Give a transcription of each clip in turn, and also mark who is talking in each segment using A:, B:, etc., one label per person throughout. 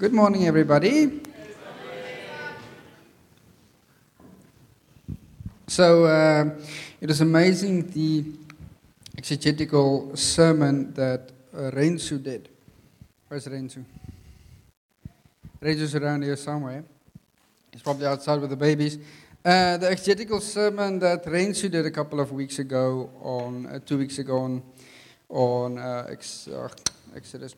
A: Good morning, everybody. So, uh, it is amazing the exegetical sermon that uh, Rensu did. Where's Rensu? Rensu's around here somewhere. He's probably outside with the babies. Uh, the exegetical sermon that Rensu did a couple of weeks ago, on uh, two weeks ago, on, on uh, ex, uh, Exodus.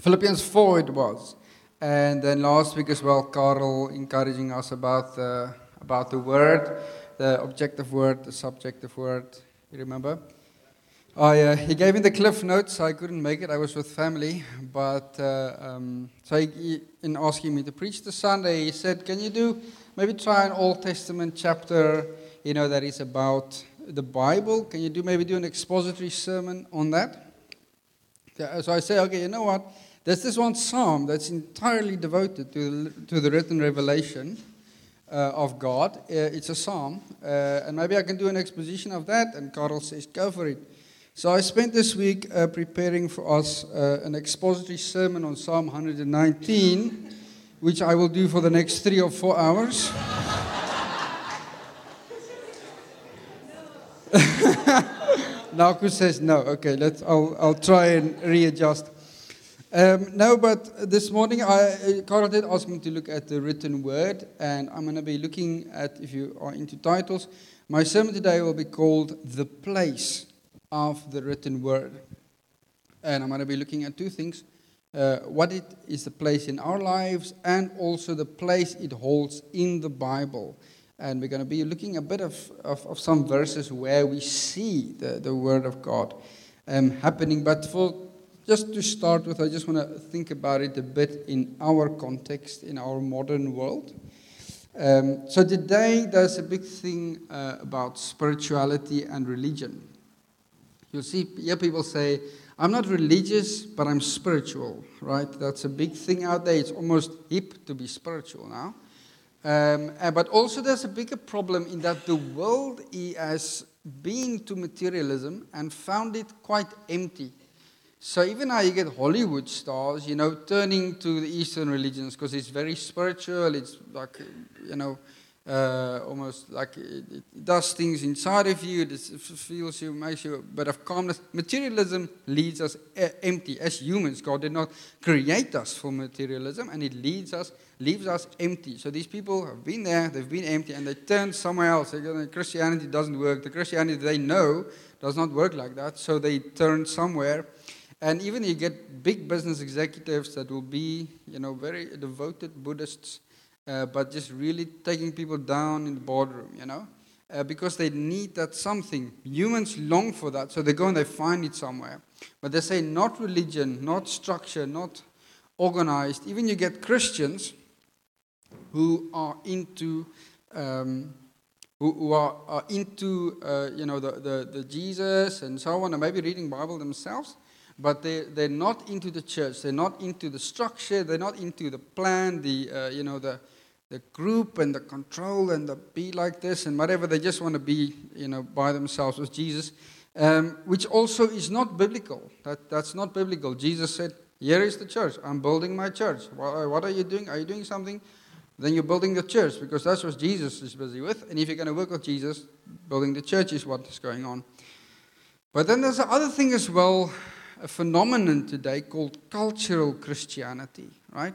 A: Philippians 4 it was. And then last week as well, Carl encouraging us about the, about the word, the objective word, the subjective word. You remember? I, uh, he gave me the cliff notes. I couldn't make it. I was with family. But uh, um, so he, in asking me to preach this Sunday, he said, "Can you do maybe try an Old Testament chapter? You know that is about the Bible. Can you do maybe do an expository sermon on that?" So I say, "Okay, you know what? There's this one psalm that's entirely devoted to to the written revelation." Uh, of God. Uh, it's a psalm, uh, and maybe I can do an exposition of that. And Carl says, "Go for it." So I spent this week uh, preparing for us uh, an expository sermon on Psalm 119, which I will do for the next three or four hours. Nauku says no. Okay, let's. I'll, I'll try and readjust. Um, no, but this morning, I, Carl did ask me to look at the written word, and I'm going to be looking at, if you are into titles, my sermon today will be called The Place of the Written Word. And I'm going to be looking at two things uh, what it is the place in our lives, and also the place it holds in the Bible. And we're going to be looking a bit of, of, of some verses where we see the, the Word of God um, happening. But for just to start with, I just want to think about it a bit in our context, in our modern world. Um, so today, there's a big thing uh, about spirituality and religion. You'll see hear people say, I'm not religious, but I'm spiritual, right? That's a big thing out there. It's almost hip to be spiritual now. Um, uh, but also, there's a bigger problem in that the world has been to materialism and found it quite empty. So even now you get Hollywood stars, you know, turning to the Eastern religions because it's very spiritual. It's like, you know, uh, almost like it, it, does things inside of you. It feels you, makes you a bit of calmness. Materialism leads us uh, empty as humans. God did not create us for materialism, and it leads us, leaves us empty. So these people have been there, they've been empty, and they turn somewhere else. They Christianity doesn't work. The Christianity they know does not work like that. So they turn somewhere and even you get big business executives that will be, you know, very devoted Buddhists, uh, but just really taking people down in the boardroom, you know, uh, because they need that something. Humans long for that, so they go and they find it somewhere. But they say not religion, not structure, not organized. Even you get Christians who are into. Um, who, are, are, into uh, you know the, the, the Jesus and so on, and maybe reading Bible themselves, but they, they're not into the church. They're not into the structure. They're not into the plan, the, uh, you know, the, the group and the control and the be like this and whatever. They just want to be, you know, by themselves with Jesus, um, which also is not biblical. That, that's not biblical. Jesus said, here is the church. I'm building my church. What are you doing? Are you doing something? Then you're building the church because that's what Jesus is busy with. And if you're going to work with Jesus, building the church is what is going on. But then there's the other thing as well a phenomenon today called cultural Christianity, right?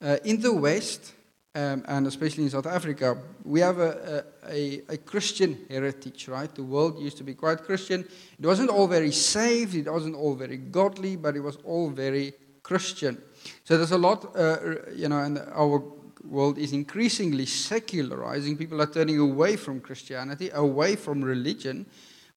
A: Uh, in the West, um, and especially in South Africa, we have a, a, a, Christian heritage, right? The world used to be quite Christian. It wasn't all very saved, it wasn't all very godly, but it was all very Christian. So there's a lot, uh, you know, and our world is increasingly secularizing. People are turning away from Christianity, away from religion,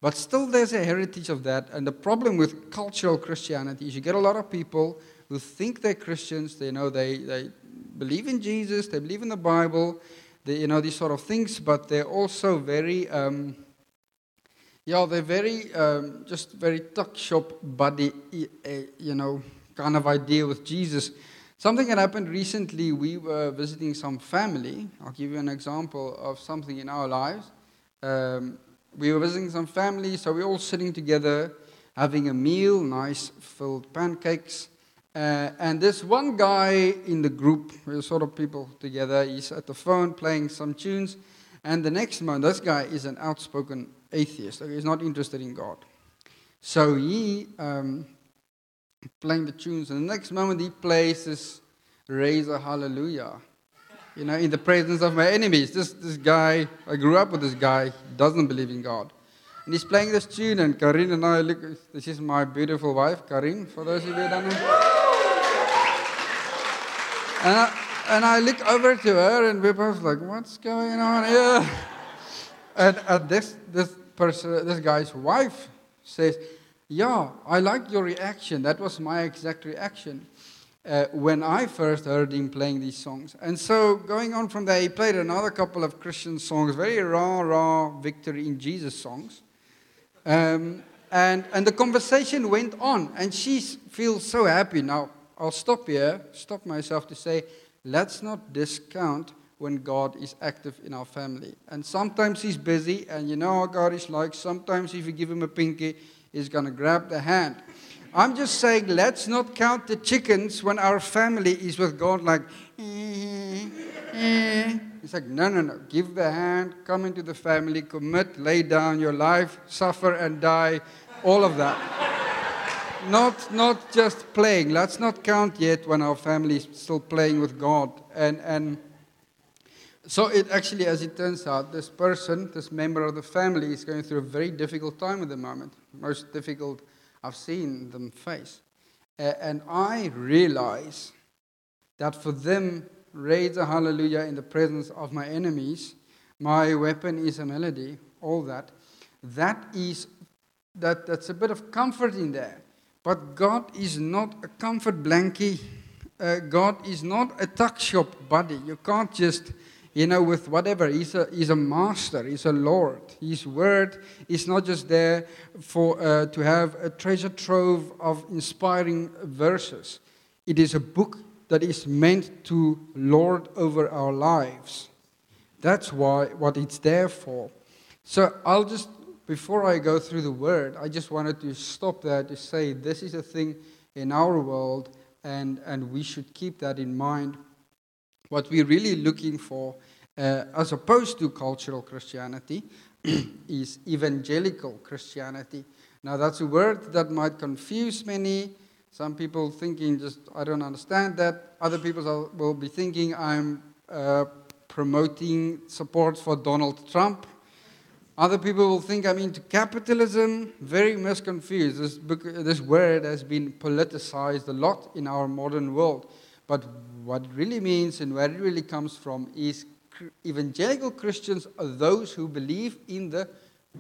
A: but still, there's a heritage of that. And the problem with cultural Christianity is you get a lot of people who think they're Christians. They know they, they believe in Jesus, they believe in the Bible, they, you know, these sort of things, but they're also very, um, yeah, they're very, um, just very tuck shop buddy, you know, kind of idea with Jesus. Something that happened recently, we were visiting some family. I'll give you an example of something in our lives. Um, we were visiting some family, so we are all sitting together, having a meal, nice filled pancakes. Uh, and this one guy in the group, we're sort of people together, he's at the phone playing some tunes. And the next moment, this guy is an outspoken atheist. He's not interested in God. So he um, playing the tunes, and the next moment he plays this "Raise a Hallelujah," you know, in the presence of my enemies. This this guy, I grew up with this guy, doesn't believe in God, and he's playing this tune. And Karin and I look. This is my beautiful wife, Karin. For those of you who don't know. And I, and I look over to her, and we're both like, "What's going on here?" And, and this this person, this guy's wife, says, Yeah, I like your reaction. That was my exact reaction uh, when I first heard him playing these songs. And so, going on from there, he played another couple of Christian songs, very raw, raw victory in Jesus songs. Um, and, and the conversation went on, and she feels so happy. Now, I'll stop here, stop myself to say, let's not discount when God is active in our family. And sometimes He's busy, and you know how God is like. Sometimes, if you give Him a pinky, He's going to grab the hand. I'm just saying, let's not count the chickens when our family is with God, like. It's like, no, no, no. Give the hand, come into the family, commit, lay down your life, suffer and die, all of that. not, not just playing. Let's not count yet when our family is still playing with God. And, and so it actually, as it turns out, this person, this member of the family, is going through a very difficult time at the moment. Most difficult I've seen them face. Uh, and I realize that for them, raise a hallelujah in the presence of my enemies. My weapon is a melody, all that. That is that, that's a bit of comfort in there. But God is not a comfort blankie. Uh, God is not a tuck shop buddy. You can't just you know, with whatever. He's a, he's a master, he's a Lord. His word is not just there for, uh, to have a treasure trove of inspiring verses, it is a book that is meant to lord over our lives. That's why what it's there for. So I'll just before I go through the word, I just wanted to stop there to say this is a thing in our world and, and we should keep that in mind what we're really looking for, uh, as opposed to cultural Christianity, is evangelical Christianity. Now, that's a word that might confuse many. Some people thinking just, I don't understand that. Other people will be thinking I'm uh, promoting support for Donald Trump. Other people will think I'm into capitalism. Very misconfused. This, this word has been politicized a lot in our modern world. But what it really means and where it really comes from is evangelical Christians are those who believe in the,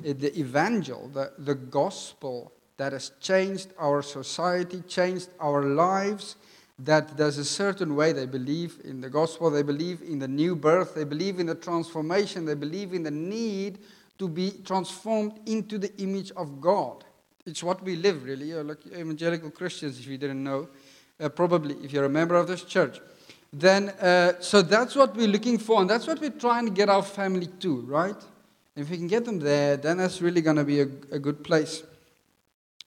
A: the evangel, the, the gospel that has changed our society, changed our lives, that there's a certain way they believe in the gospel, they believe in the new birth, they believe in the transformation, they believe in the need to be transformed into the image of God. It's what we live, really. You're like evangelical Christians, if you didn't know, uh, probably if you're a member of this church then uh, so that's what we're looking for, and that's what we're trying to get our family to, right? If we can get them there, then that's really going to be a, a, good place.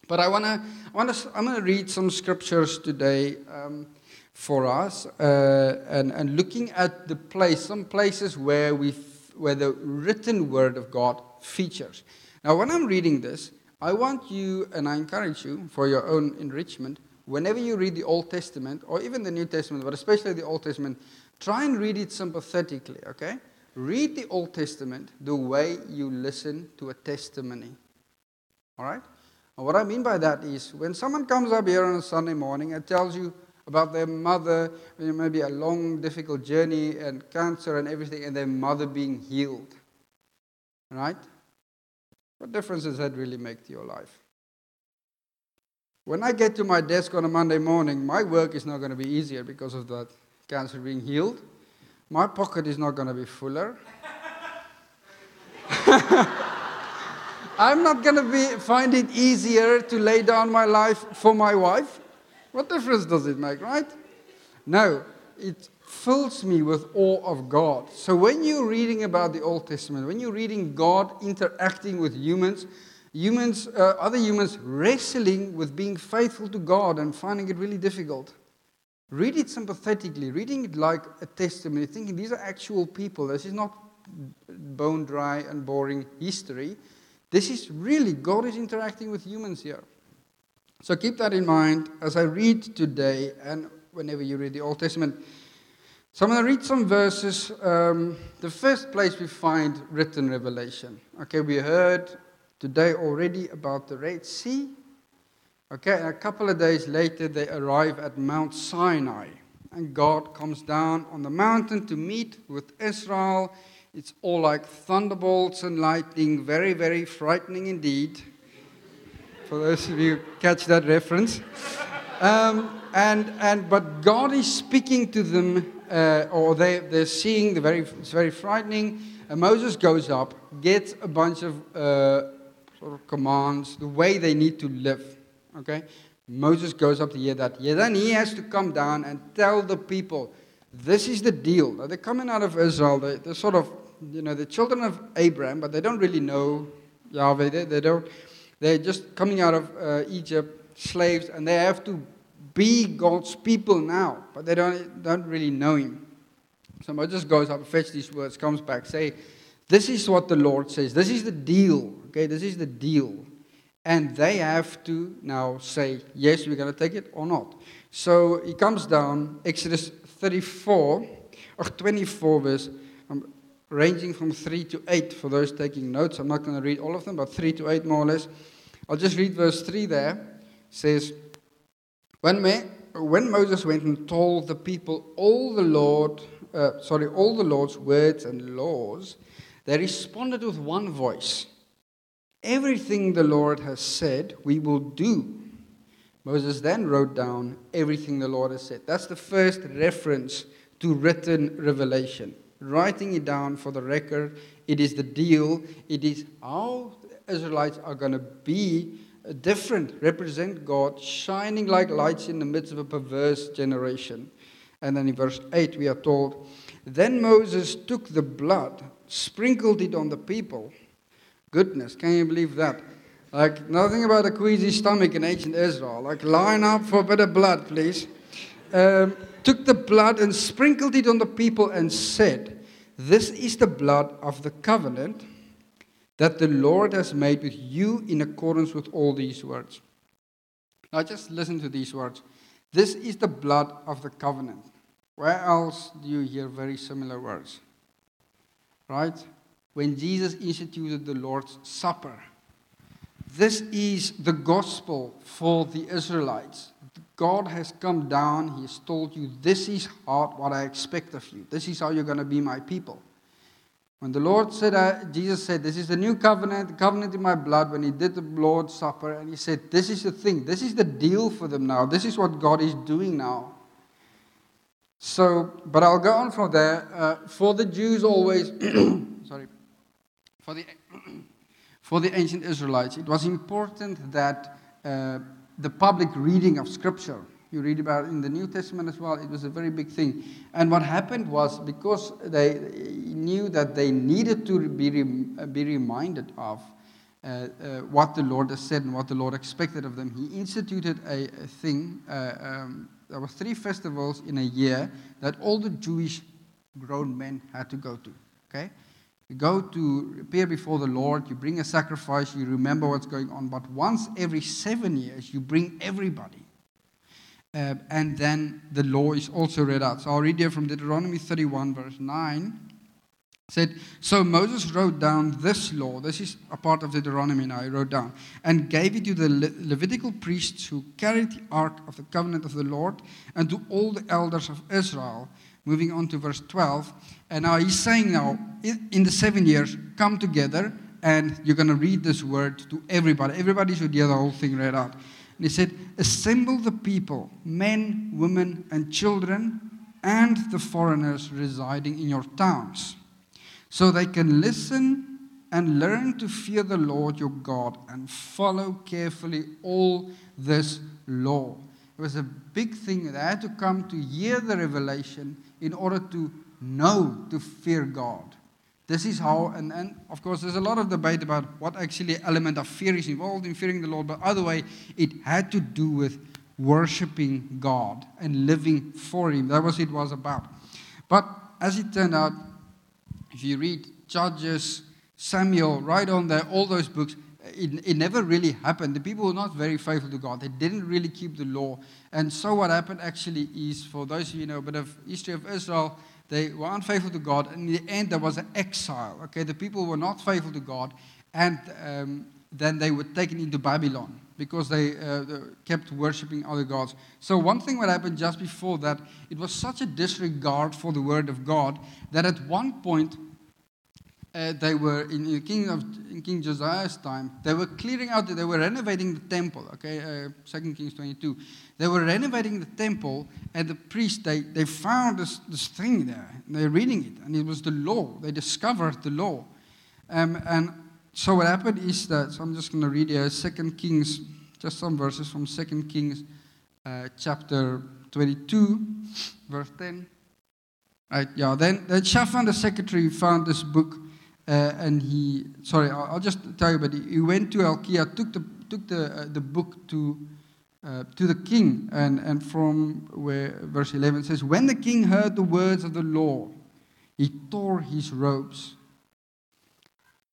A: But I want to, I want to, I'm going to read some scriptures today um, for us, uh, and and looking at the place, some places where we, where the written word of God features. Now, when I'm reading this, I want you, and I encourage you for your own enrichment, whenever you read the Old Testament, or even the New Testament, but especially the Old Testament, try and read it sympathetically, okay? Read the Old Testament the way you listen to a testimony. All right? And what I mean by that is when someone comes up here on a Sunday morning and tells you about their mother, maybe a long, difficult journey and cancer and everything, and their mother being healed. Right? What difference does that really make to your life? When I get to my desk on a Monday morning, my work is not going to be easier because of that cancer being healed. My pocket is not going to be fuller. I'm not going to be find it easier to lay down my life for my wife. What difference does it make, right? No, it fills me with awe of God. So when you're reading about the Old Testament, when you're reading God interacting with humans, humans, uh, other humans wrestling with being faithful to God and finding it really difficult. read it sympathetically, reading it like a testimony, thinking these are actual people. This is not bone dry and boring history. This is really, God is interacting with humans here. So keep that in mind as I read today and whenever you read the Old Testament. So I'm going to read some verses. Um, the first place we find written revelation. Okay, we heard today already about the Red Sea. Okay, a couple of days later, they arrive at Mount Sinai. And God comes down on the mountain to meet with Israel. It's all like thunderbolts and lightning, very, very frightening indeed. For those of you who catch that reference. Um, and, and, but God is speaking to them, uh, or they, they're seeing, the very, it's very frightening. And Moses goes up, gets a bunch of uh, sort of commands, the way they need to live. Okay? Moses goes up to. Yeah, then he has to come down and tell the people, this is the deal. Now, they're coming out of Israel. They, they're sort of, you know, the children of Abraham, but they don't really know Yahweh. They, they don't, they're just coming out of uh, Egypt, slaves, and they have to be God's people now, but they don't, don't really know him. So Moses goes up, fetch these words, comes back, say, this is what the Lord says. This is the deal. Okay, this is the deal. And they have to now say, yes, we're going to take it or not. So he comes down, Exodus 34, or 24 verse, um, ranging from 3 to 8 for those taking notes. I'm not going to read all of them, but 3 to 8 more or less. I'll just read verse 3 there. It says, when, when Moses went and told the people all the Lord, uh, sorry, all the Lord's words and laws, they responded with one voice. Everything the Lord has said, we will do. Moses then wrote down everything the Lord has said. That's the first reference to written revelation. Writing it down for the record, it is the deal. It is how the Israelites are going to be uh, different, represent God, shining like lights in the midst of a perverse generation. And then in verse 8, we are told, Then Moses took the blood, sprinkled it on the people Goodness, can you believe that? Like, nothing about a queasy stomach in ancient Israel. Like, line up for a bit of blood, please. Um, took the blood and sprinkled it on the people and said, This is the blood of the covenant that the Lord has made with you in accordance with all these words. Now, just listen to these words. This is the blood of the covenant. Where else do you hear very similar words? Right? When Jesus instituted the Lord's Supper. This is the gospel for the Israelites. God has come down, He has told you, This is what I expect of you. This is how you're going to be my people. When the Lord said, uh, Jesus said, This is the new covenant, the covenant in my blood, when He did the Lord's Supper, and He said, This is the thing, this is the deal for them now, this is what God is doing now. So, but I'll go on from there. Uh, for the Jews, always, for the, for the ancient Israelites, it was important that uh, the public reading of Scripture, you read about in the New Testament as well, it was a very big thing. And what happened was because they knew that they needed to be, be reminded of uh, uh, what the Lord has said and what the Lord expected of them, He instituted a, a thing. Uh, um, there were three festivals in a year that all the Jewish grown men had to go to. Okay? You go to appear before the Lord, you bring a sacrifice, you remember what's going on. But once every seven years, you bring everybody. Uh, and then the law is also read out. So I'll read here from Deuteronomy 31, verse 9. It said, So Moses wrote down this law. This is a part of Deuteronomy now, he wrote down, and gave it to the Le- Levitical priests who carried the ark of the covenant of the Lord, and to all the elders of Israel Moving on to verse 12. And now he's saying now, in the seven years, come together and you're going to read this word to everybody. Everybody should hear the whole thing read out. And he said, Assemble the people, men, women, and children, and the foreigners residing in your towns, so they can listen and learn to fear the Lord your God and follow carefully all this law. It was a big thing. They had to come to hear the revelation in order to know to fear God. This is how, and, and of course, there's a lot of debate about what actually element of fear is involved in fearing the Lord, but either way, it had to do with worshipping God and living for Him. That was it was about. But as it turned out, if you read Judges, Samuel, right on there, all those books, it, it, never really happened. The people were not very faithful to God. They didn't really keep the law. And so what happened actually is, for those of you know a bit of history of Israel, they were unfaithful to God. And in the end, there was an exile. Okay, the people were not faithful to God. And um, then they were taken into Babylon because they uh, kept worshipping other gods. So, one thing that happened just before that, it was such a disregard for the word of God that at one point, uh, they were in, in, King of, in King Josiah's time, they were clearing out, they were renovating the temple, okay, uh, 2 Kings 22. They were renovating the temple, and the priest, they, they found this, this thing there, they're reading it, and it was the law. They discovered the law. Um, and so what happened is that, so I'm just going to read here, 2 Kings, just some verses from 2 Kings uh, chapter 22, verse 10. Right, yeah, then, then Shaphan the secretary found this book, uh, and he, sorry, I'll, I'll, just tell you, but he, he went to Hilkiah, took the, took the, uh, the book to, uh, to the king, and, and from where verse 11 says, When the king heard the words of the law, he tore his robes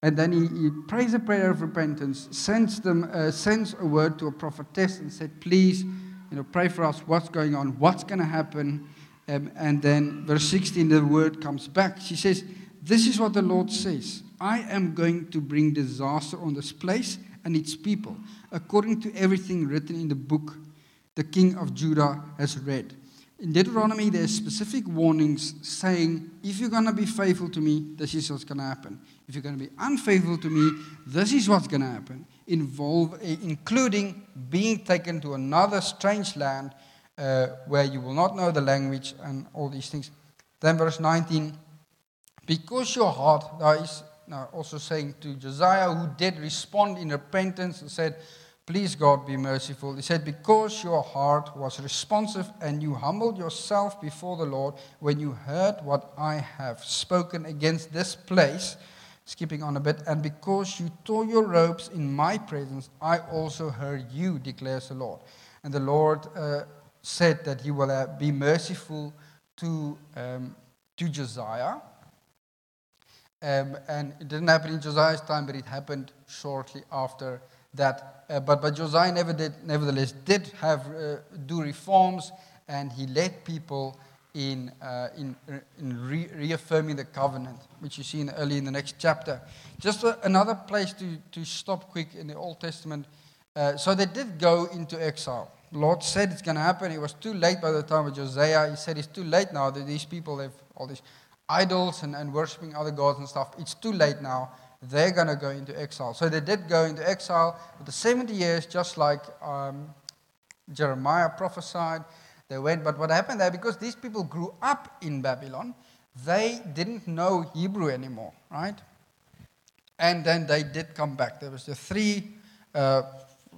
A: and then he, he prays a prayer of repentance, sends, them, uh, sends a word to a prophetess and said, Please, you know, pray for us. What's going on? What's going to happen? Um, and then, verse 16, the word comes back. She says, This is what the Lord says I am going to bring disaster on this place and its people, according to everything written in the book the king of Judah has read. In Deuteronomy, there's specific warnings saying, if you're going to be faithful to me, this is what's going to happen. If you're going to be unfaithful to me, this is what's going to happen. Involve, eh, including being taken to another strange land uh, where you will not know the language and all these things. Then verse 19, because your heart, now is now also saying to Josiah, who did respond in repentance and said, Please, God, be merciful. He said, Because your heart was responsive and you humbled yourself before the Lord when you heard what I have spoken against this place, skipping on a bit, and because you tore your robes in my presence, I also heard you, declares the Lord. And the Lord uh, said that he will uh, be merciful to, um, to Josiah. Um, and it didn't happen in Josiah's time, but it happened shortly after that, uh, but, but Josiah never did, nevertheless did have uh, do reforms, and he led people in, uh, in, in re- reaffirming the covenant, which you see in, early in the next chapter. Just a, another place to, to stop quick in the Old Testament. Uh, so they did go into exile. Lord said it's going to happen. It was too late by the time of Josiah. He said it's too late now that these people have all these idols and, and worshiping other gods and stuff. It's too late now they're going to go into exile. So they did go into exile for the 70 years, just like um, Jeremiah prophesied. They went, but what happened there, because these people grew up in Babylon, they didn't know Hebrew anymore, right? And then they did come back. There was the three uh,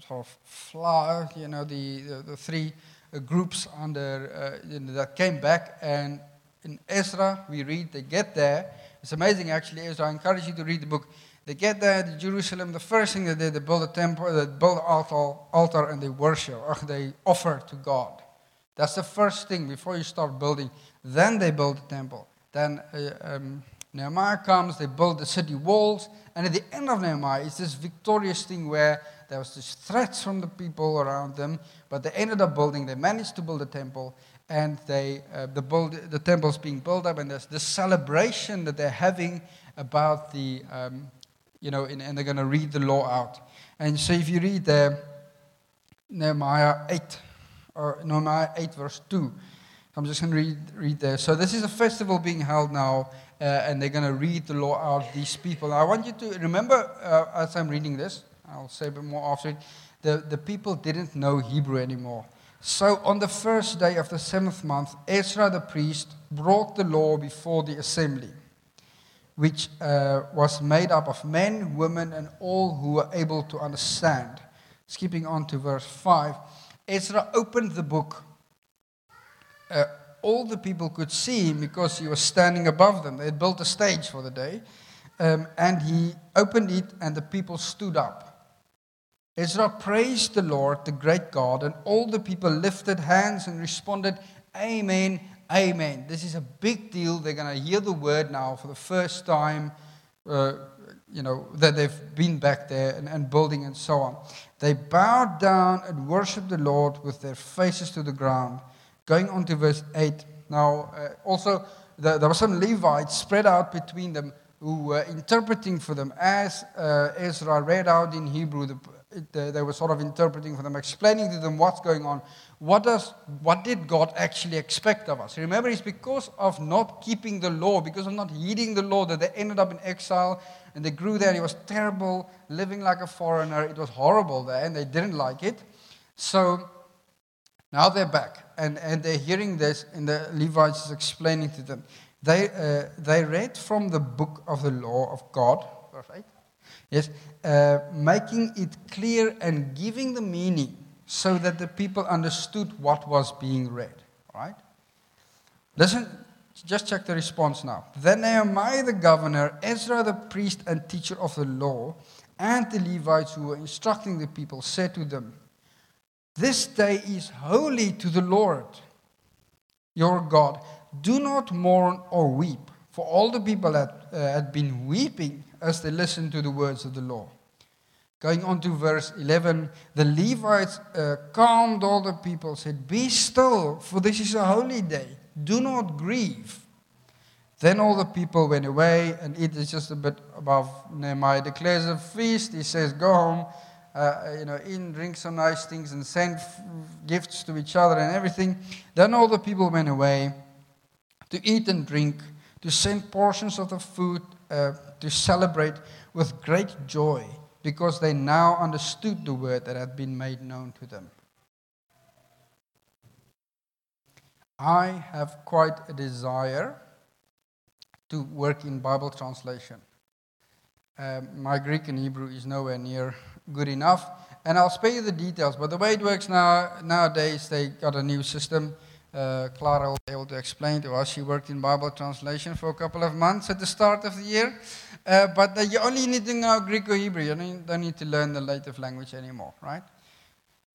A: sort of fly, you know, the, the, the three uh, groups under uh, that came back. And in Ezra, we read they get there it's amazing, actually, Ezra. I encourage you to read the book. They get there to Jerusalem. The first thing they did, they build a temple, they build an altar, altar and they worship, or they offer to God. That's the first thing before you start building. Then they build the temple. Then uh, um, Nehemiah comes, they build the city walls, and at the end of Nehemiah, it's this victorious thing where there was this threats from the people around them, but they ended up building, they managed to build a temple, and they, uh, the, build, the temple's being built up, and there's this celebration that they're having about the, um, you know, and, they're going to read the law out. And so if you read there, Nehemiah 8, or Nehemiah 8, verse 2, I'm just going to read, read there. So this is a festival being held now, uh, and they're going to read the law out, these people. I want you to remember, uh, as I'm reading this, I'll say a bit more after it, the, the people didn't know Hebrew anymore. So on the first day of the seventh month, Ezra the priest brought the law before the assembly, which uh, was made up of men, women, and all who were able to understand. Skipping on to verse 5, Ezra opened the book. Uh, all the people could see him because he was standing above them. They had built a stage for the day. Um, and he opened it, and the people stood up. Ezra praised the Lord, the great God, and all the people lifted hands and responded, Amen, Amen. This is a big deal. They're going to hear the word now for the first time, uh, you know, that they've been back there and, and building and so on. They bowed down and worshiped the Lord with their faces to the ground. Going on to verse 8. Now, uh, also, the, there were some Levites spread out between them who were interpreting for them as uh, Ezra read out in Hebrew. The, uh, they were sort of interpreting for them, explaining to them what's going on. What, does, what did God actually expect of us? Remember, it's because of not keeping the law, because of not heeding the law, that they ended up in exile and they grew there. It was terrible, living like a foreigner. It was horrible there, and they didn't like it. So now they're back, and, and they're hearing this, and the Levites is explaining to them. They, uh, they read from the book of the law of God, 8, yes, uh, making it clear and giving the meaning so that the people understood what was being read. Right? Listen, just check the response now. Then Nehemiah the governor, Ezra the priest and teacher of the law, and the Levites who were instructing the people said to them, This day is holy to the Lord your God. Do not mourn or weep, for all the people had, uh, had been weeping as they listened to the words of the law. Going on to verse 11, the Levites uh, calmed all the people, said, Be still, for this is a holy day. Do not grieve. Then all the people went away, and it is just a bit above Nehemiah declares a feast. He says, Go home, uh, you know, eat drink some nice things, and send gifts to each other and everything. Then all the people went away to eat and drink, to send portions of the food, uh, to celebrate with great joy because they now understood the word that had been made known to them. I have quite a desire to work in Bible translation. Um, my Greek and Hebrew is nowhere near good enough, and I'll spare you the details. But the way it works now nowadays, they got a new system. Uh, Clara will be able to explain to us. She worked in Bible translation for a couple of months at the start of the year. Uh, but you only need to know Greek or Hebrew. You don't, don't need to learn the native language anymore, right?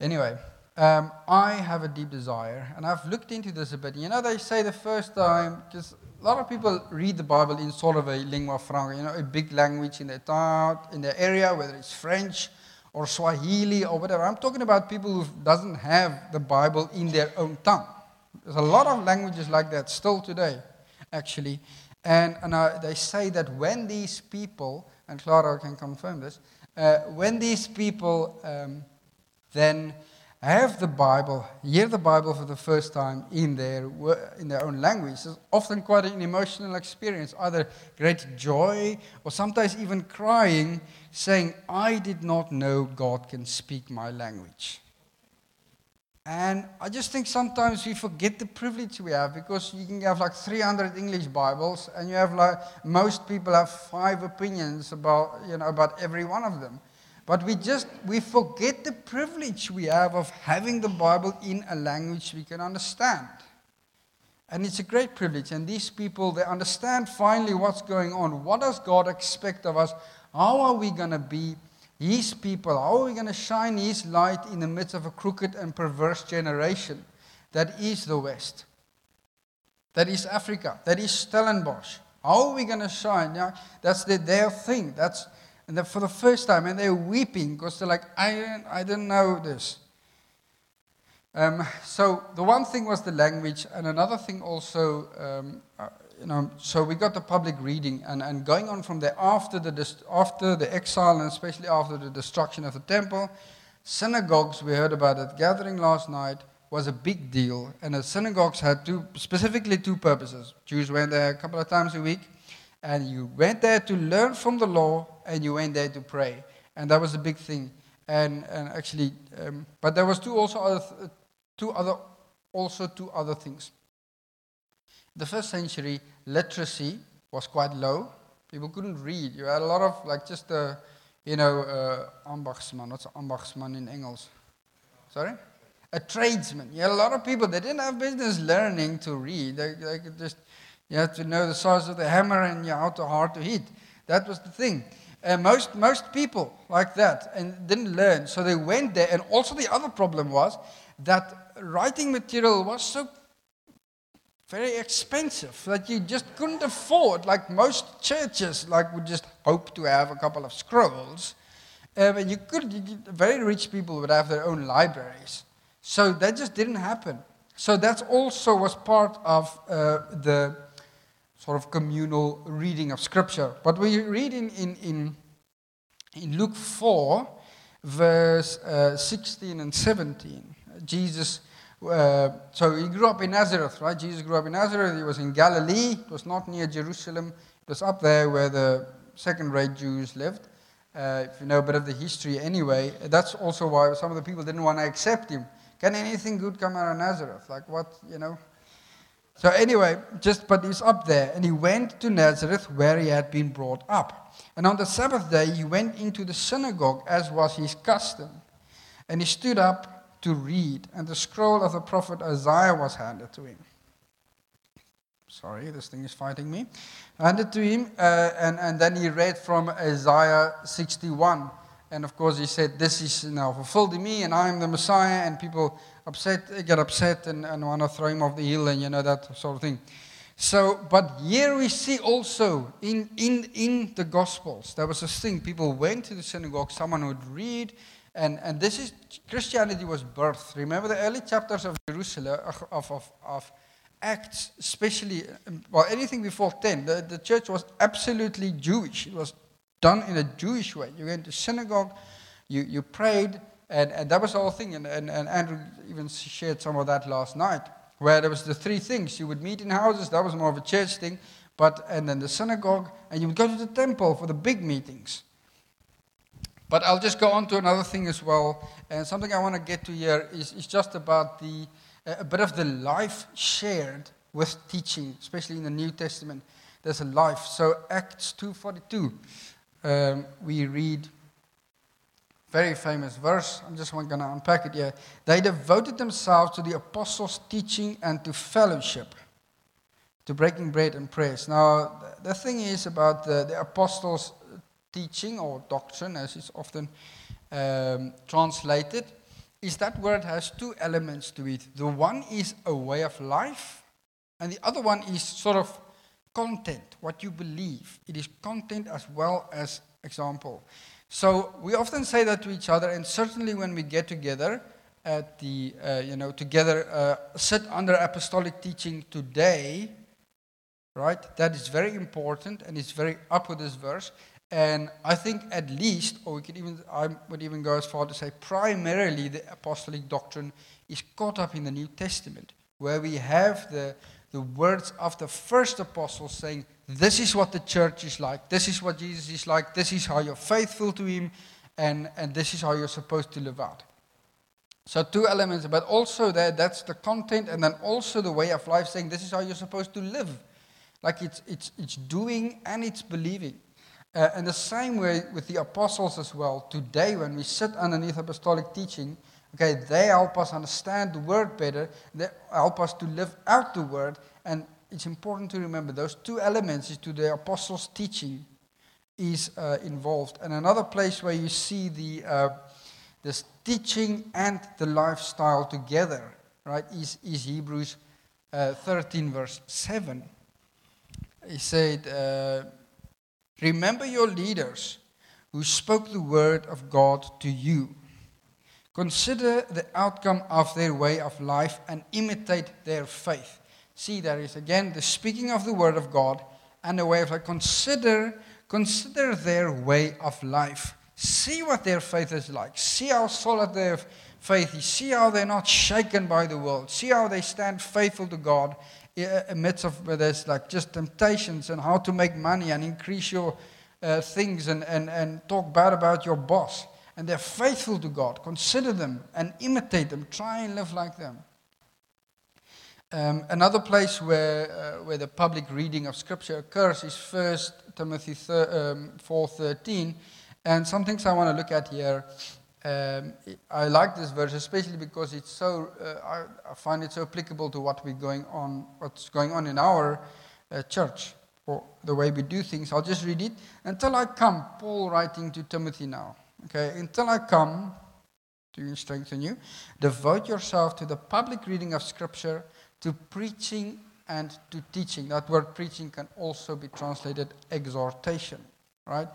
A: Anyway, um, I have a deep desire, and I've looked into this a bit. You know, they say the first time, because a lot of people read the Bible in sort of a lingua franca, you know, a big language in their town, in their area, whether it's French or Swahili or whatever. I'm talking about people who doesn't have the Bible in their own tongue. There's a lot of languages like that still today, actually. And, and uh, they say that when these people, and Clara can confirm this, uh, when these people um, then have the Bible, hear the Bible for the first time in their, in their own language, it's often quite an emotional experience, either great joy or sometimes even crying, saying, I did not know God can speak my language. And I just think sometimes we forget the privilege we have because you can have like 300 English Bibles and you have like most people have five opinions about, you know, about every one of them. But we just, we forget the privilege we have of having the Bible in a language we can understand. And it's a great privilege. And these people, they understand finally what's going on. What does God expect of us? How are we going to be his people, how are we going to shine His light in the midst of a crooked and perverse generation that is the West? That is Africa. That is Stellenbosch. How are we going to shine? Yeah, that's the, their thing. That's and for the first time, and they're weeping because they're like, I didn't, I didn't know this. Um, so the one thing was the language, and another thing also um, uh, you know, so we got the public reading, and, and going on from there after the, after the exile, and especially after the destruction of the temple, synagogues, we heard about it, gathering last night, was a big deal. And the synagogues had two, specifically two purposes. Jews went there a couple of times a week, and you went there to learn from the law, and you went there to pray. And that was a big thing. And, and actually, um, but there was two also other, two other, also two other things. The first century, literacy was quite low. People couldn't read. You had a lot of, like, just a, you know, uh, ambachtsman. What's ambachtsman in English? Sorry? A tradesman. You had a lot of people, they didn't have business learning to read. They, they could just, you had to know the size of the hammer and how to hard to hit. That was the thing. Uh, most, most people like that and didn't learn. So they went there. And also, the other problem was that writing material was so very expensive that you just couldn't afford. Like most churches, like would just hope to have a couple of scrolls. Um, and you could, you, very rich people would have their own libraries. So that just didn't happen. So that also was part of uh, the sort of communal reading of Scripture. But we read in, in, in, in Luke 4, verse uh, 16 and 17, Jesus, uh, so he grew up in Nazareth, right? Jesus grew up in Nazareth. He was in Galilee. It was not near Jerusalem. It was up there where the second-rate Jews lived. Uh, if you know a bit of the history anyway, that's also why some of the people didn't want to accept him. Can anything good come out of Nazareth? Like what, you know? So anyway, just but he's up there, and he went to Nazareth where he had been brought up. And on the Sabbath day, he went into the synagogue as was his custom, and he stood up to read, and the scroll of the prophet Isaiah was handed to him. Sorry, this thing is fighting me. Handed to him, uh, and, and then he read from Isaiah 61. And of course, he said, This is now fulfilled in me, and I am the Messiah. And people upset, get upset and, and want to throw him off the hill, and you know, that sort of thing. So, but here we see also in, in, in the Gospels, there was this thing people went to the synagogue, someone would read, and, and this is Christianity was birthed. Remember the early chapters of Jerusalem, of, of, of Acts, especially, um, well, anything before 10, the, the church was absolutely Jewish. It was done in a Jewish way. You went to synagogue, you, you prayed, and, and that was the whole thing. And, and, and Andrew even shared some of that last night, where there was the three things. You would meet in houses, that was more of a church thing, but and then the synagogue, and you would go to the temple for the big meetings. But I'll just go on to another thing as well. And something I want to get to here is, is just about the a bit of the life shared with teaching, especially in the New Testament. There's a life. So Acts 2:42 um, we read very famous verse. I'm just going to unpack it here. They devoted themselves to the apostles' teaching and to fellowship, to breaking bread and prayers. Now, the thing is about the, the apostles' teaching or doctrine, as it's often um, translated, is that word has two elements to it. The one is a way of life, and the other one is sort of content, what you believe. It is content as well as example. So we often say that to each other, and certainly when we get together at the, uh, you know, together uh, sit under apostolic teaching today, right? That is very important, and it's very up with this verse. And I think at least, or we could even, I would even go as far to say, primarily the apostolic doctrine is caught up in the New Testament, where we have the the words of the first apostles saying, This is what the church is like, this is what Jesus is like, this is how you're faithful to him, and, and this is how you're supposed to live out. So, two elements, but also that, that's the content, and then also the way of life saying, This is how you're supposed to live. Like it's, it's, it's doing and it's believing. Uh, and the same way with the apostles as well. Today, when we sit underneath apostolic teaching, Okay, they help us understand the word better. They help us to live out the word. And it's important to remember those two elements is to the apostles' teaching is uh, involved. And another place where you see the uh, this teaching and the lifestyle together, right, is, is Hebrews uh, 13, verse 7. He said, uh, Remember your leaders who spoke the word of God to you. Consider the outcome of their way of life and imitate their faith. See, there is again the speaking of the word of God and the way of life. Consider, consider their way of life. See what their faith is like. See how solid their faith is. See how they're not shaken by the world. See how they stand faithful to God amidst of where there's like just temptations and how to make money and increase your uh, things and, and, and talk bad about your boss and they're faithful to God. Consider them and imitate them. Try and live like them. Um, another place where, uh, where the public reading of Scripture occurs is 1 Timothy um, 4.13. And some things I want to look at here. Um, I like this verse especially because it's so, uh, I, I, find it so applicable to what we're going on, what's going on in our uh, church. or the way we do things. I'll just read it. Until I come, Paul writing to Timothy now. Okay, until I come to strengthen you, devote yourself to the public reading of Scripture, to preaching and to teaching. That word preaching can also be translated exhortation, right?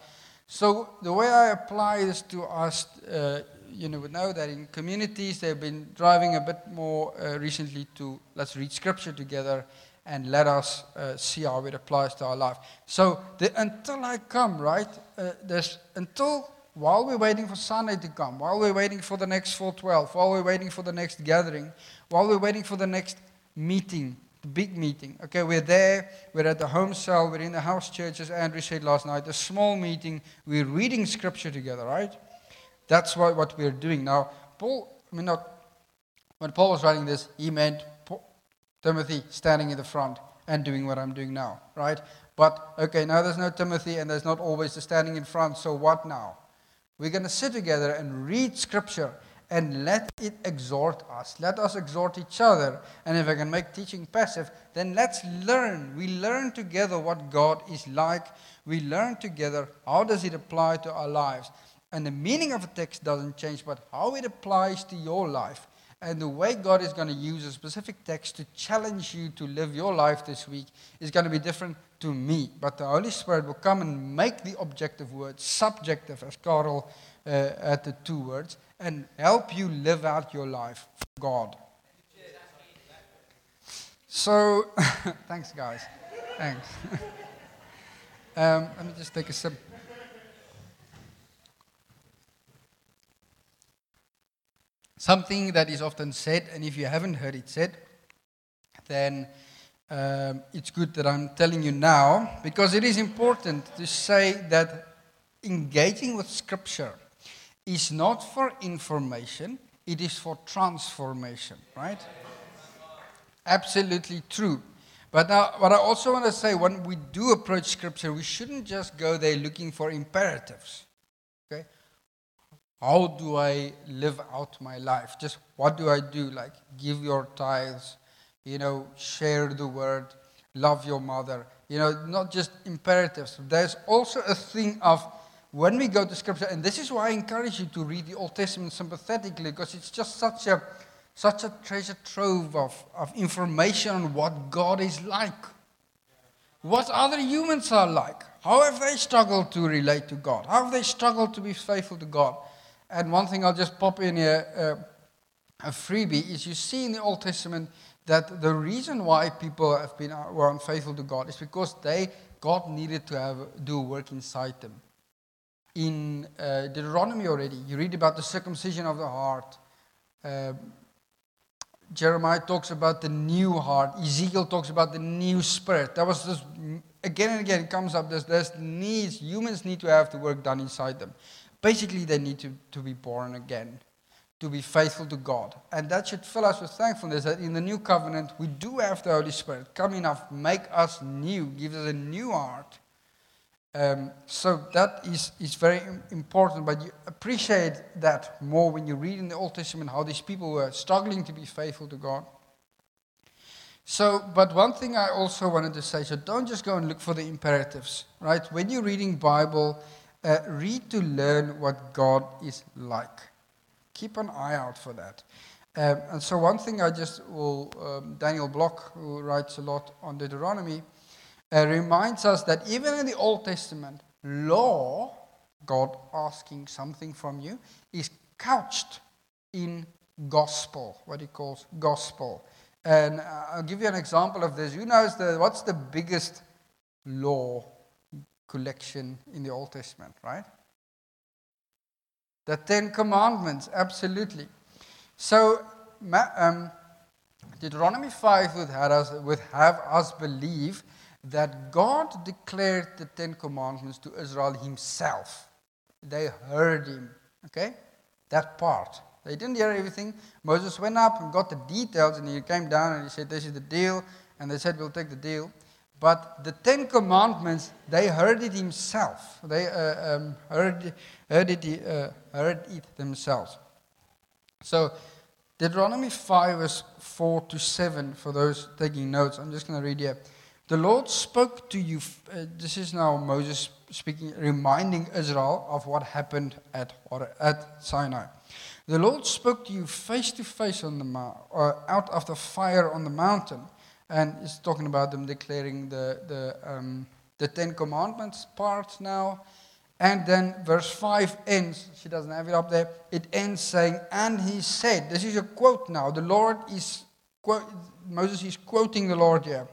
A: So the way I apply this to us, uh, you know, know that in communities they've been driving a bit more uh, recently to let's read Scripture together and let us uh, see how it applies to our life. So the, until I come, right? Uh, there's until while we're waiting for Sunday to come, while we're waiting for the next 412, while we're waiting for the next gathering, while we're waiting for the next meeting, the big meeting. Okay, we're there, we're at the home cell, we're in the house church, as Andrew said last night, a small meeting, we're reading scripture together, right? That's what, what we're doing. Now, Paul, I mean, not, when Paul was writing this, he meant Paul, Timothy standing in the front and doing what I'm doing now, right? But, okay, now there's no Timothy and there's not always the standing in front, so what now? We're going to sit together and read scripture and let it exhort us. Let us exhort each other. And if I can make teaching passive, then let's learn. We learn together what God is like. We learn together how does it apply to our lives. And the meaning of a text doesn't change, but how it applies to your life. And the way God is going to use a specific text to challenge you to live your life this week is going to be different to me. But the Holy Spirit will come and make the objective word subjective, as Carl uh, the two words and help you live out your life for God. So, thanks, guys. Thanks. um, let me just take a sip. Something that is often said, and if you haven't heard it said, then um, it's good that I'm telling you now, because it is important to say that engaging with Scripture is not for information, it is for transformation, right? Absolutely true. But now, what I also want to say, when we do approach Scripture, we shouldn't just go there looking for imperatives. Okay? How do I live out my life? Just what do I do? Like, give your tithes, you know, share the word, love your mother. You know, not just imperatives. There's also a thing of when we go to Scripture, and this is why I encourage you to read the Old Testament sympathetically, because it's just such a, such a treasure trove of, of information on what God is like, what other humans are like, how have they struggled to relate to God, how have they struggled to be faithful to God. And one thing I'll just pop in here, uh, a freebie, is you see in the Old Testament that the reason why people have been were unfaithful to God is because they God needed to have do work inside them in uh, Deuteronomy already. You read about the circumcision of the heart. Uh, Jeremiah talks about the new heart. Ezekiel talks about the new spirit. That was just again and again it comes up. There's, there's needs. Humans need to have the work done inside them. Basically, they need to, to be born again, to be faithful to God. And that should fill us with thankfulness that in the new covenant we do have the Holy Spirit come enough, make us new, give us a new heart um, so that is, is very important, but you appreciate that more when you read in the Old Testament how these people were struggling to be faithful to God. So, but one thing I also wanted to say, so don't just go and look for the imperatives, right? When you're reading Bible, uh, read to learn what God is like. Keep an eye out for that. Um, and so one thing I just will, um, Daniel Block, who writes a lot on Deuteronomy, uh, reminds us that even in the Old Testament, law, God asking something from you, is couched in gospel, what he calls gospel. And uh, I'll give you an example of this. Who knows the, what's the biggest law collection in the Old Testament, right? The Ten Commandments, absolutely. So, um, Deuteronomy 5 would have, us, would have us believe that God declared the Ten Commandments to Israel himself. They heard him. Okay? That part. They didn't hear everything. Moses went up and got the details, and he came down and he said, This is the deal. And they said, We'll take the deal. But the Ten Commandments, they heard it himself. They uh, um, heard, heard, it, uh, heard it themselves. So, Deuteronomy 5, verse 4 to 7, for those taking notes, I'm just going to read here. The Lord spoke to you. Uh, this is now Moses speaking, reminding Israel of what happened at, at Sinai. The Lord spoke to you face to face on the mount, or out of the fire on the mountain, and he's talking about them declaring the the um, the Ten Commandments part now. And then verse 5 ends, she doesn't have it up there, it ends saying, And he said, this is a quote now, the Lord is, Moses is quoting the Lord here.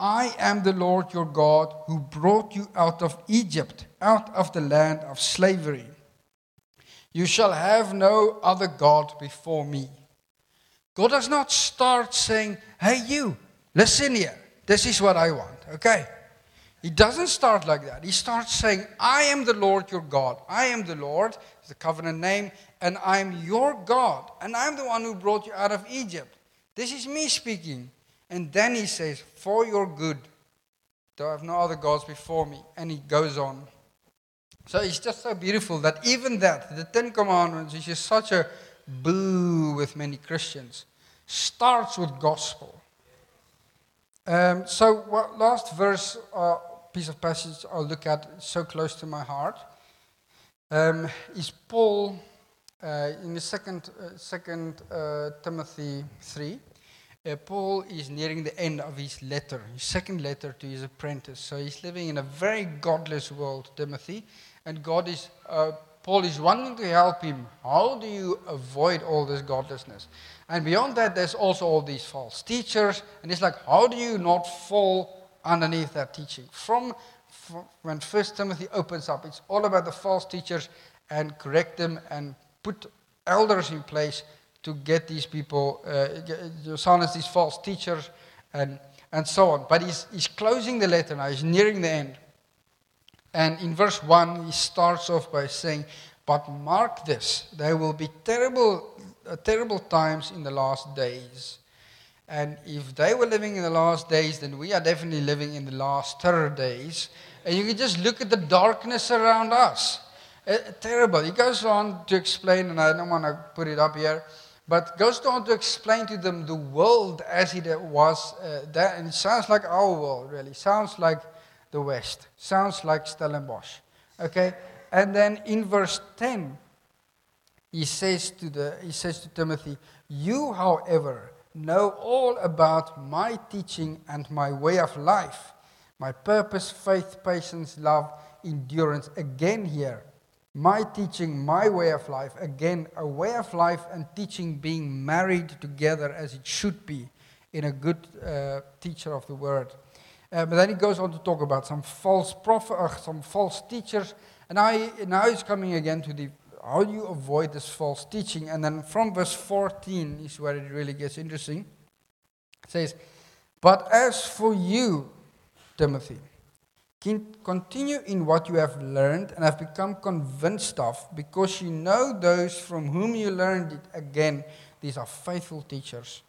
A: I am the Lord your God who brought you out of Egypt, out of the land of slavery. You shall have no other God before me. God does not start saying, Hey, you, listen here. This is what I want, okay? He doesn't start like that. He starts saying, I am the Lord your God. I am the Lord, the covenant name, and I'm your God. And I'm the one who brought you out of Egypt. This is me speaking. And then he says, For your good, though I have no other gods before me. And he goes on. So it's just so beautiful that even that, the Ten Commandments, which is such a boo with many Christians, starts with gospel. Um, so, what, last verse, uh, piece of passage I'll look at, so close to my heart, um, is Paul uh, in the second, uh, second uh, Timothy 3 uh, Paul is nearing the end of his letter, his second letter to his apprentice. So he's living in a very godless world, Timothy, and God is, uh, Paul is wanting to help him. How do you avoid all this godlessness? And beyond that, there's also all these false teachers, and it's like, how do you not fall underneath that teaching? From, from when First Timothy opens up, it's all about the false teachers and correct them and put elders in place to get these people, uh, silence these false teachers, and, and so on. But he's, he's closing the letter now, he's nearing the end. And in verse 1, he starts off by saying, But mark this, there will be terrible, uh, terrible times in the last days. And if they were living in the last days, then we are definitely living in the last third days. And you can just look at the darkness around us. Uh, terrible. He goes on to explain, and I don't want to put it up here but goes on to explain to them the world as it was uh, that, and it sounds like our world, really. Sounds like the West. Sounds like Stellenbosch. Okay? And then in verse 10, he says to, the, he says to Timothy, You, however, know all about my teaching and my way of life, my purpose, faith, patience, love, endurance. Again, here, my teaching, my way of life, again, a way of life and teaching being married together as it should be in a good uh, teacher of the word. Uh, but then he goes on to talk about some false prophet, uh, some false teachers, and now, now he's coming again to the how do you avoid this false teaching? And then from verse 14 is where it really gets interesting. It says, But as for you, Timothy, Continue in what you have learned and have become convinced of, because you know those from whom you learned it. Again, these are faithful teachers.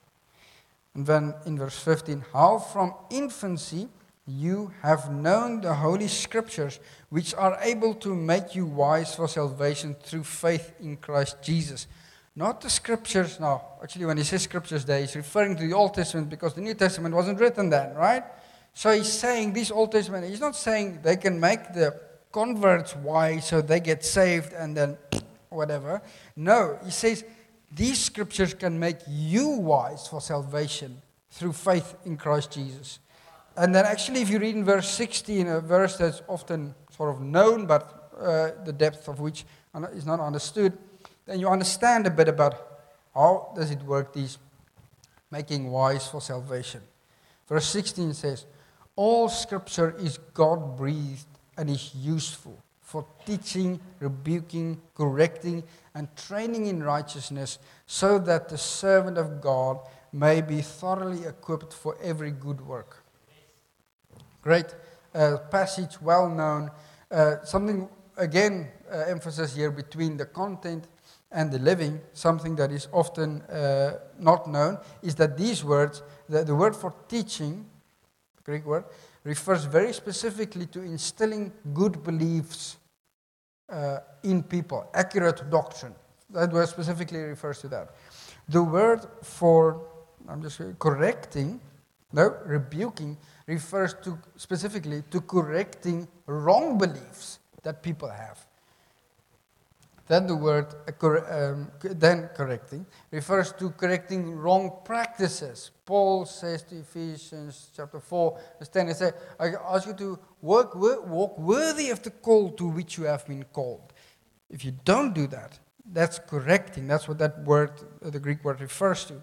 A: And then in verse 15, how from infancy you have known the Holy Scriptures, which are able to make you wise for salvation through faith in Christ Jesus. Not the Scriptures, no, actually, when he says Scriptures there, he's referring to the Old Testament because the New Testament wasn't written then, right? So he's saying this Old Testament, he's not saying they can make the converts wise so they get saved and then whatever. No, he says these scriptures can make you wise for salvation through faith in Christ Jesus. And then, actually, if you read in verse 16, a verse that's often sort of known, but uh, the depth of which is not understood, then you understand a bit about how does it work, these making wise for salvation. Verse 16 says, all scripture is God breathed and is useful for teaching, rebuking, correcting, and training in righteousness, so that the servant of God may be thoroughly equipped for every good work. Great uh, passage, well known. Uh, something, again, uh, emphasis here between the content and the living, something that is often uh, not known, is that these words, the, the word for teaching, Greek word, refers very specifically to instilling good beliefs uh, in people, accurate doctrine. That word specifically refers to that. The word for, I'm just correcting, No, rebuking refers to specifically to correcting wrong beliefs that people have. Then the word uh, um, then correcting refers to correcting wrong practices. Paul says to Ephesians chapter 4, verse 10, he says, I ask you to work, work, walk worthy of the call to which you have been called. If you don't do that, that's correcting. That's what that word, uh, the Greek word, refers to.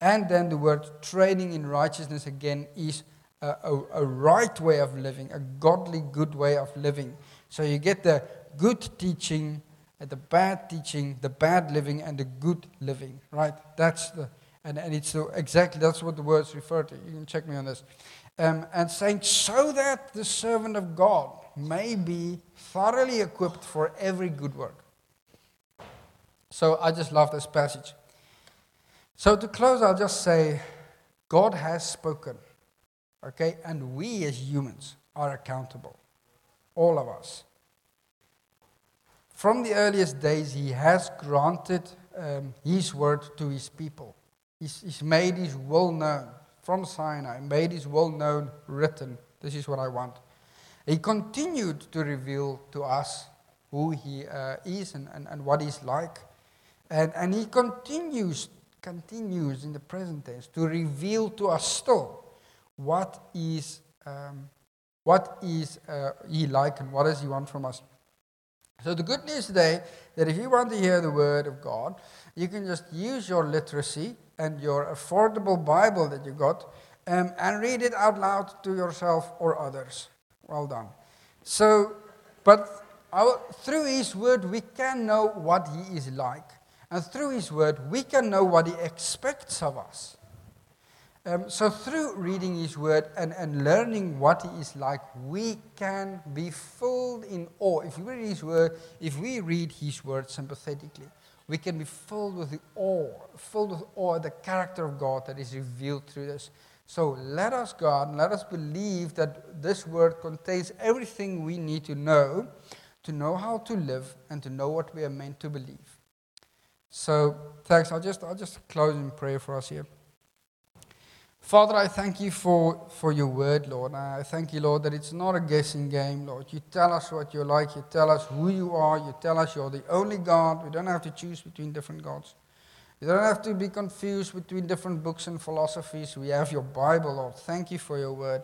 A: And then the word training in righteousness again is a, a, a, right way of living, a godly, good way of living. So you get the good teaching, the bad teaching, the bad living, and the good living, right? That's the, and, and it's so exactly, that's what the words refer to. You can check me on this. Um, and saying, so that the servant of God may be thoroughly equipped for every good work. So I just love this passage. So to close, I'll just say God has spoken, okay? And we as humans are accountable, all of us. From the earliest days, He has granted um, His word to His people. He's, he's made His will known from Sinai, made His will known written. This is what I want. He continued to reveal to us who He uh, is and, and, and what He's like. And, and He continues continues in the present tense to reveal to us still what is, um, what is uh, He like and what does He want from us. So the good news today that if you want to hear the Word of God, you can just use your literacy and your affordable Bible that you got um, and read it out loud to yourself or others. Well done. So, but our, through His Word, we can know what He is like. And through His Word, we can know what He expects of us. Um, so, through reading His Word and, and learning what He is like, we can be filled in awe. If we read His Word, if we read His Word sympathetically, we can be filled with the awe, filled with awe at the character of God that is revealed through this. So let us, God, let us believe that this word contains everything we need to know to know how to live and to know what we are meant to believe. So thanks. I'll just I'll just close in prayer for us here. Father, I thank you for, for your word, Lord. I thank you, Lord, that it's not a guessing game, Lord. You tell us what you're like. You tell us who you are. You tell us you're the only God. We don't have to choose between different gods. You don't have to be confused between different books and philosophies. We have your Bible, Lord. Thank you for your word.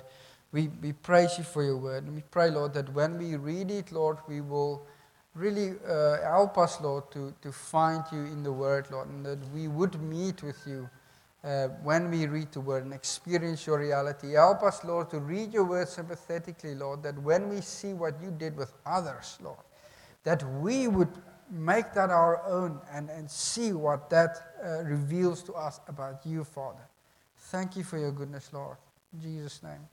A: We, we praise you for your word. And we pray, Lord, that when we read it, Lord, we will really uh, help us, Lord, to, to find you in the Word, Lord, and that we would meet with you uh, when we read the Word and experience your reality. Help us, Lord, to read your Word sympathetically, Lord, that when we see what you did with others, Lord, that we would make that our own and, and see what that uh, reveals to us about you, Father. Thank you for your goodness, Lord. In Jesus' name.